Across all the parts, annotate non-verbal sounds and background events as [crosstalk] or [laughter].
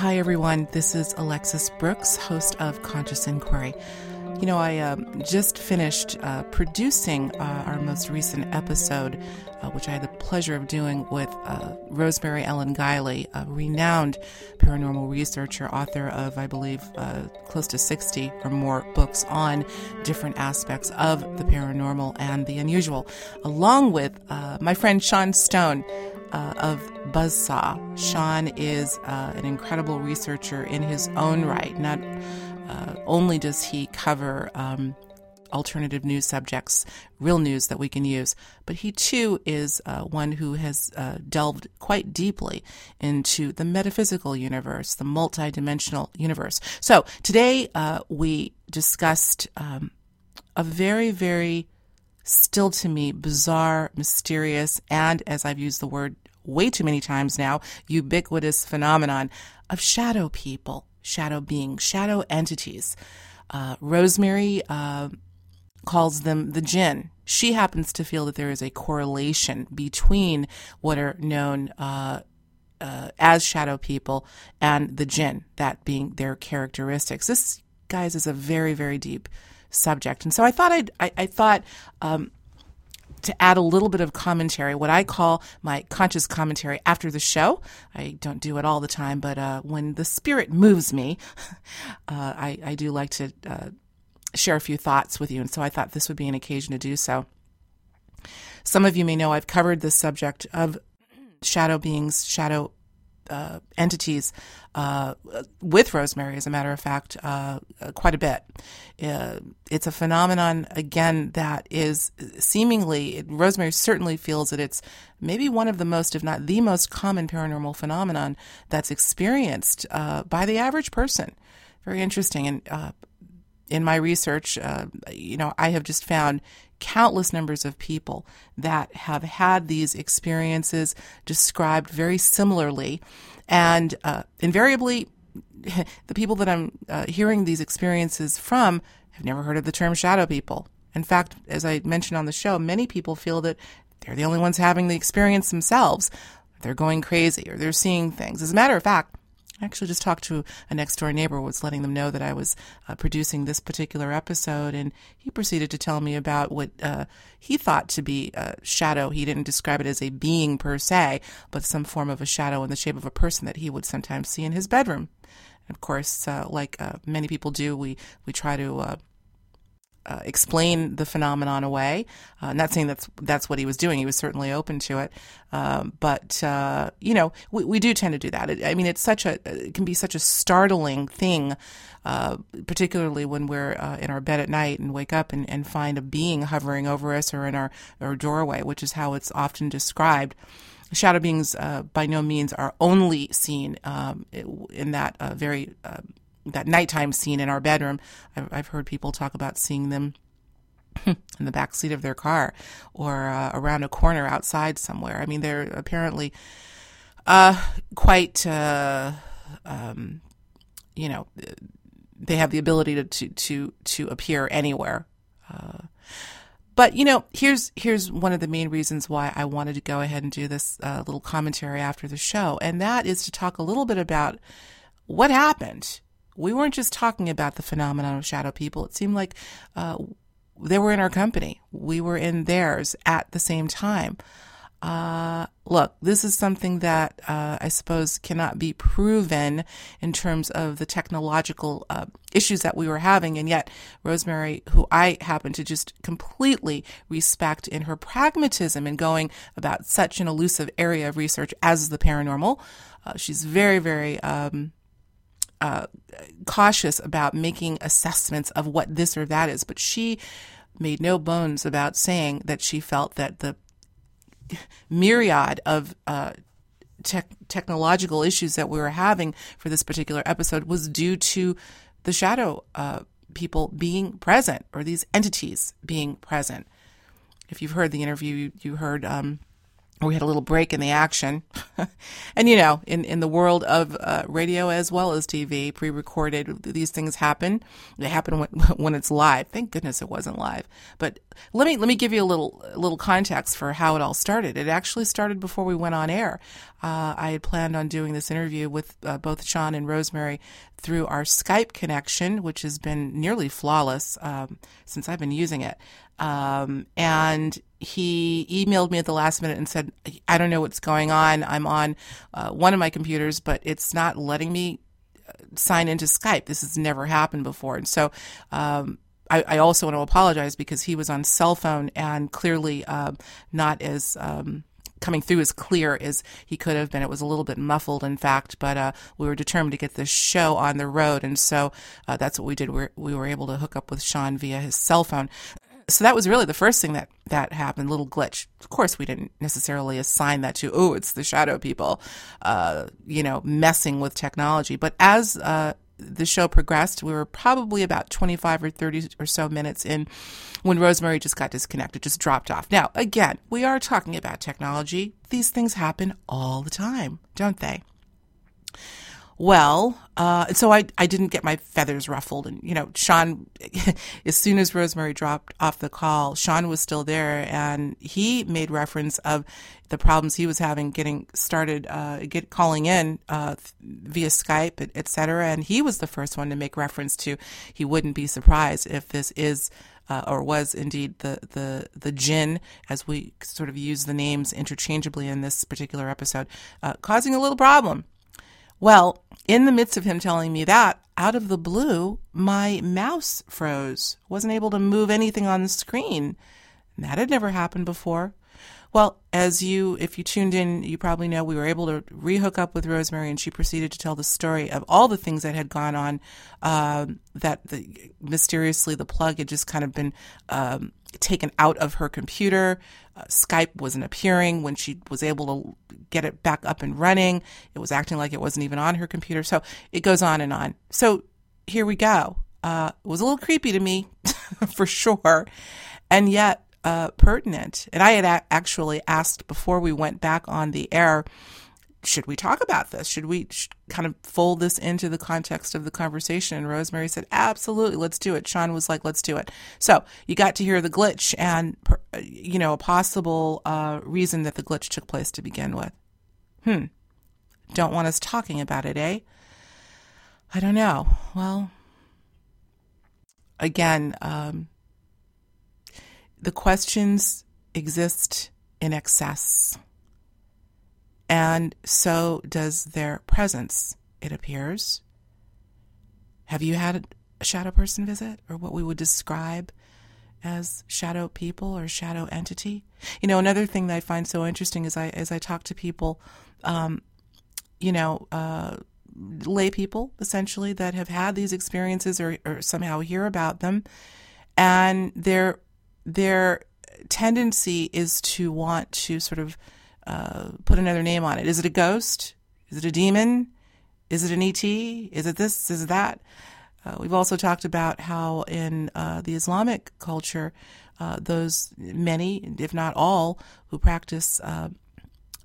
Hi, everyone. This is Alexis Brooks, host of Conscious Inquiry. You know, I um, just finished uh, producing uh, our most recent episode, uh, which I had the pleasure of doing with uh, Rosemary Ellen Guiley, a renowned paranormal researcher, author of, I believe, uh, close to 60 or more books on different aspects of the paranormal and the unusual, along with uh, my friend Sean Stone. Uh, of Buzzsaw. Sean is uh, an incredible researcher in his own right. Not uh, only does he cover um, alternative news subjects, real news that we can use, but he too is uh, one who has uh, delved quite deeply into the metaphysical universe, the multidimensional universe. So today uh, we discussed um, a very, very still to me bizarre, mysterious, and as I've used the word way too many times now, ubiquitous phenomenon of shadow people, shadow beings, shadow entities. Uh, Rosemary uh, calls them the jinn. She happens to feel that there is a correlation between what are known uh, uh as shadow people and the jinn, that being their characteristics. This, guys, is a very, very deep subject. And so I thought I'd, I, I thought, um, to add a little bit of commentary, what I call my conscious commentary after the show. I don't do it all the time, but uh, when the spirit moves me, [laughs] uh, I, I, do like to uh, share a few thoughts with you. And so I thought this would be an occasion to do so. Some of you may know I've covered this subject of shadow beings, shadow uh, entities uh, with rosemary, as a matter of fact, uh, quite a bit. Uh, it's a phenomenon, again, that is seemingly, rosemary certainly feels that it's maybe one of the most, if not the most common paranormal phenomenon that's experienced uh, by the average person. Very interesting. And uh, in my research, you know, I have just found countless numbers of people that have had these experiences described very similarly. And uh, invariably, [laughs] the people that I'm uh, hearing these experiences from have never heard of the term shadow people. In fact, as I mentioned on the show, many people feel that they're the only ones having the experience themselves. They're going crazy or they're seeing things. As a matter of fact, actually just talked to a next door neighbor, was letting them know that I was uh, producing this particular episode, and he proceeded to tell me about what uh, he thought to be a shadow. He didn't describe it as a being per se, but some form of a shadow in the shape of a person that he would sometimes see in his bedroom. And of course, uh, like uh, many people do, we we try to uh, explain the phenomenon away. Uh, not saying that's that's what he was doing. He was certainly open to it, um, but uh, you know, we, we do tend to do that. It, I mean, it's such a it can be such a startling thing, uh, particularly when we're uh, in our bed at night and wake up and, and find a being hovering over us or in our, our doorway, which is how it's often described shadow beings uh, by no means are only seen um, in that uh, very uh, that nighttime scene in our bedroom. I've, I've heard people talk about seeing them [laughs] in the back seat of their car or uh, around a corner outside somewhere. I mean, they're apparently uh, quite, uh, um, you know, they have the ability to to to, to appear anywhere. Uh, but you know, here's here's one of the main reasons why I wanted to go ahead and do this uh, little commentary after the show, and that is to talk a little bit about what happened we weren't just talking about the phenomenon of shadow people. It seemed like uh, they were in our company. We were in theirs at the same time. Uh, look, this is something that uh, I suppose cannot be proven in terms of the technological uh, issues that we were having, and yet Rosemary, who I happen to just completely respect in her pragmatism in going about such an elusive area of research as the paranormal, uh, she's very, very um, uh, cautious about making assessments of what this or that is, but she made no bones about saying that she felt that the myriad of uh, te- technological issues that we were having for this particular episode was due to the shadow uh, people being present or these entities being present. If you've heard the interview, you, you heard um, we had a little break in the action. [laughs] and you know, in, in the world of uh, radio as well as TV, pre recorded, these things happen. They happen when, [laughs] when it's live. Thank goodness it wasn't live. But let me let me give you a little little context for how it all started. It actually started before we went on air. Uh, I had planned on doing this interview with uh, both Sean and Rosemary through our Skype connection, which has been nearly flawless um, since I've been using it. Um, and he emailed me at the last minute and said, "I don't know what's going on. I'm on uh, one of my computers, but it's not letting me." Uh, sign into Skype. This has never happened before. And so um, I, also want to apologize because he was on cell phone and clearly uh, not as um, coming through as clear as he could have been. It was a little bit muffled, in fact, but uh, we were determined to get this show on the road, and so uh, that's what we did. we we were able to hook up with Sean via his cell phone. So that was really the first thing that that happened. Little glitch. Of course, we didn't necessarily assign that to oh, it's the shadow people, uh, you know, messing with technology. But as uh, the show progressed, we were probably about 25 or 30 or so minutes in when Rosemary just got disconnected, just dropped off. Now, again, we are talking about technology. These things happen all the time, don't they? Well, uh, so I, I didn't get my feathers ruffled. And, you know, Sean, [laughs] as soon as Rosemary dropped off the call, Sean was still there and he made reference of the problems he was having getting started, uh, get calling in, uh, via Skype, et cetera. And he was the first one to make reference to he wouldn't be surprised if this is uh, or was indeed the the the jinn, as we sort of use the names interchangeably in this particular episode, uh, causing a little problem. Well, in the midst of him telling me that, out of the blue, my mouse froze. Wasn't able to move anything on the screen. And That had never happened before. Well, as you, if you tuned in, you probably know we were able to rehook up with Rosemary, and she proceeded to tell the story of all the things that had gone on. Um, that the, mysteriously the plug had just kind of been um, taken out of her computer. Uh, Skype wasn't appearing when she was able to get it back up and running. It was acting like it wasn't even on her computer. So it goes on and on. So here we go. Uh, it was a little creepy to me, [laughs] for sure, and yet uh, pertinent. And I had a- actually asked before we went back on the air should we talk about this? Should we kind of fold this into the context of the conversation? And Rosemary said, absolutely, let's do it. Sean was like, let's do it. So you got to hear the glitch and, you know, a possible uh, reason that the glitch took place to begin with. Hmm. Don't want us talking about it, eh? I don't know. Well, again, um, the questions exist in excess and so does their presence, it appears. Have you had a shadow person visit, or what we would describe as shadow people or shadow entity? You know, another thing that I find so interesting is I as I talk to people, um, you know, uh, lay people essentially that have had these experiences or, or somehow hear about them, and their their tendency is to want to sort of uh, put another name on it. Is it a ghost? Is it a demon? Is it an ET? Is it this? Is it that? Uh, we've also talked about how in uh, the Islamic culture, uh, those many, if not all, who practice uh,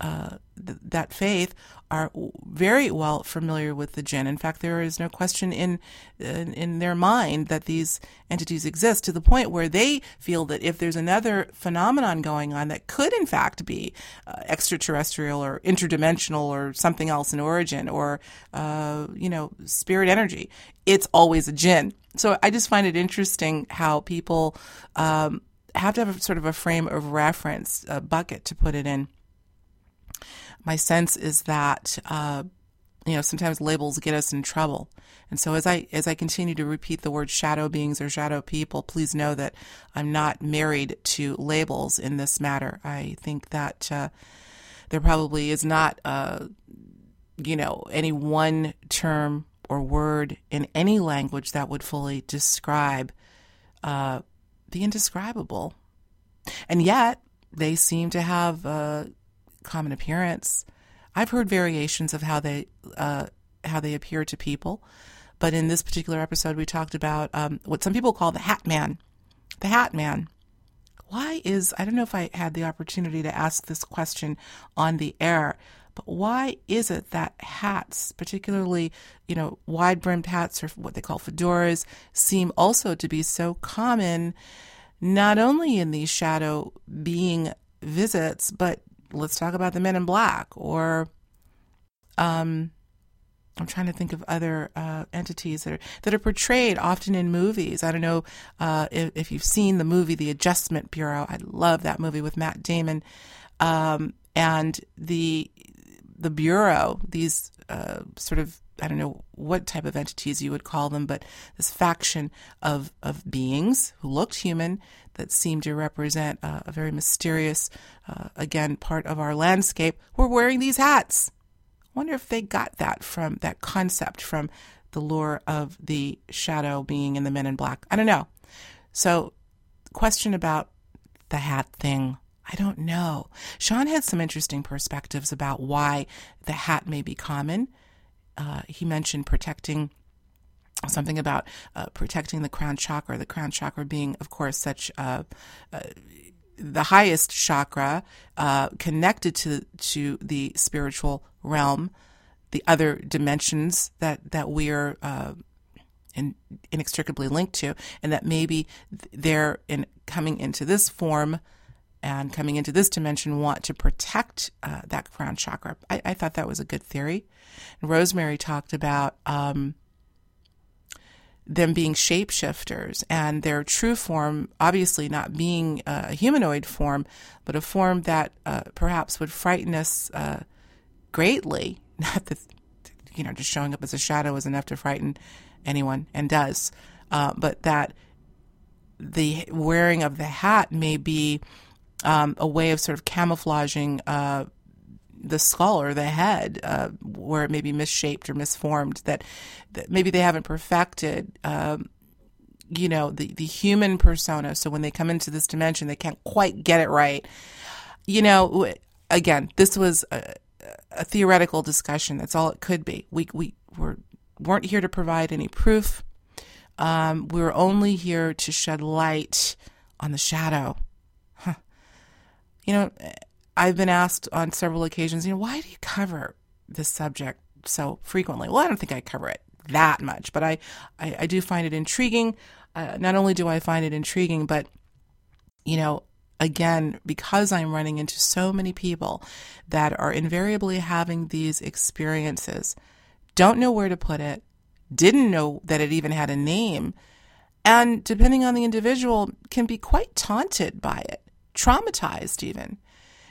uh, th- that faith are very well familiar with the jinn. In fact, there is no question in, in, in their mind that these entities exist to the point where they feel that if there's another phenomenon going on that could in fact be uh, extraterrestrial or interdimensional or something else in origin or uh, you know spirit energy, it's always a jinn. So I just find it interesting how people um, have to have a, sort of a frame of reference, a bucket to put it in my sense is that uh, you know sometimes labels get us in trouble. And so as I as I continue to repeat the word shadow beings or shadow people, please know that I'm not married to labels in this matter. I think that uh, there probably is not uh, you know any one term or word in any language that would fully describe uh, the indescribable. And yet, they seem to have uh, common appearance. I've heard variations of how they uh, how they appear to people, but in this particular episode, we talked about um, what some people call the Hat Man. The Hat Man. Why is I don't know if I had the opportunity to ask this question on the air, but why is it that hats, particularly you know wide brimmed hats or what they call fedoras, seem also to be so common? not only in these shadow being visits, but let's talk about the men in black or um I'm trying to think of other uh, entities that are that are portrayed often in movies. I don't know uh, if, if, you've seen the movie The Adjustment Bureau. I love that movie with Matt Damon, um, and the the bureau. These uh, sort of I don't know what type of entities you would call them, but this faction of of beings who looked human that seemed to represent uh, a very mysterious, uh, again, part of our landscape were wearing these hats I wonder if they got that from that concept from the lure of the shadow being in the men in black. I don't know. So, question about the hat thing. I don't know. Sean had some interesting perspectives about why the hat may be common. Uh, he mentioned protecting something about uh, protecting the crown chakra, the crown chakra being, of course, such uh, the highest chakra uh, connected to to the spiritual realm, the other dimensions that that we're uh, in, inextricably linked to, and that maybe they're in coming into this form and coming into this dimension want to protect uh, that crown chakra. I, I, thought that was a good theory. And Rosemary talked about. Um, them being shapeshifters and their true form obviously not being a humanoid form, but a form that uh, perhaps would frighten us uh, greatly. [laughs] Not that, you know, just showing up as a shadow is enough to frighten anyone and does, uh, but that the wearing of the hat may be um, a way of sort of camouflaging uh, the skull or the head, uh, where it may be misshaped or misformed, that, that maybe they haven't perfected, um, you know, the, the human persona. So when they come into this dimension, they can't quite get it right. You know, again, this was a, a theoretical discussion. That's all it could be. We, we were, weren't here to provide any proof. Um, we were only here to shed light on the shadow. You know, I've been asked on several occasions, you know, why do you cover this subject so frequently? Well, I don't think I cover it that much, but I, I, I do find it intriguing. Uh, not only do I find it intriguing, but, you know, again, because I'm running into so many people that are invariably having these experiences, don't know where to put it, didn't know that it even had a name, and depending on the individual, can be quite taunted by it, traumatized even.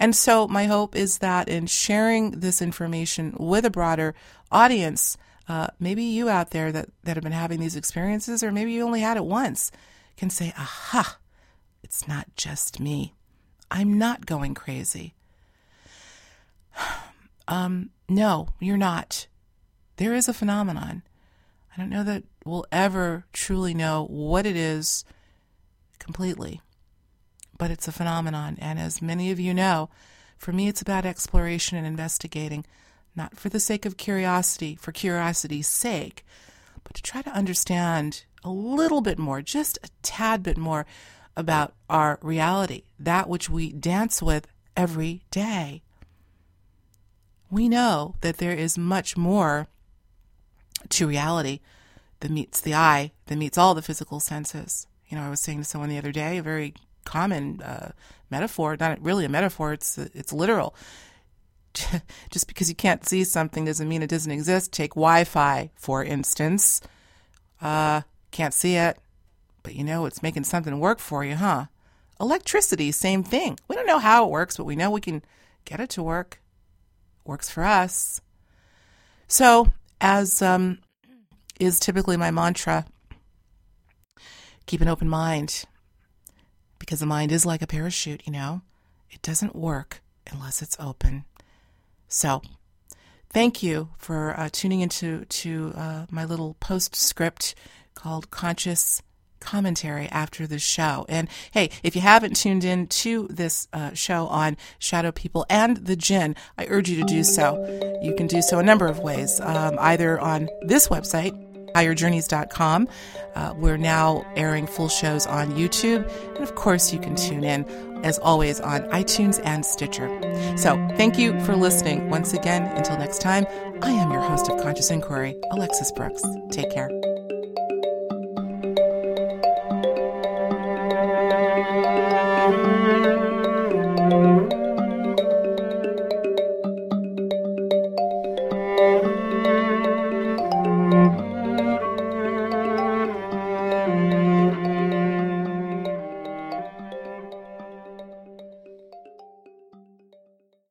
And so, my hope is that in sharing this information with a broader audience, uh, maybe you out there that, that have been having these experiences, or maybe you only had it once, can say, aha, it's not just me. I'm not going crazy. [sighs] Um, no, you're not. There is a phenomenon. I don't know that we'll ever truly know what it is completely but it's a phenomenon. And as many of you know, for me, it's about exploration and investigating, not for the sake of curiosity, for curiosity's sake, but to try to understand a little bit more, just a tad bit more about our reality, that which we dance with every day. We know that there is much more to reality that meets the eye, that meets all the physical senses. You know, I was saying to someone the other day, a very common uh, metaphor, not really a metaphor, it's, it's literal. [laughs] Just because you can't see something doesn't mean it doesn't exist. Take Wi Fi, for instance. Uh, can't see it, but you know it's making something work for you, huh? Electricity, same thing. We don't know how it works, but we know we can get it to work. Works for us. So, as um, is typically my mantra, keep an open mind because the mind is like a parachute, you know? It doesn't work unless it's open. So, thank you for uh, tuning into to uh, my little postscript called Conscious Commentary after the show. And hey, if you haven't tuned in to this uh, show on shadow people and the jinn, I urge you to do so. You can do so a number of ways, um, either on this website, higherjourneys.com. Uh, we're now airing full shows on YouTube. And of course, you can tune in, as always, on iTunes and Stitcher. So thank you for listening. Once again, until next time, I am your host of Conscious Inquiry, Alexis Brooks. Take care.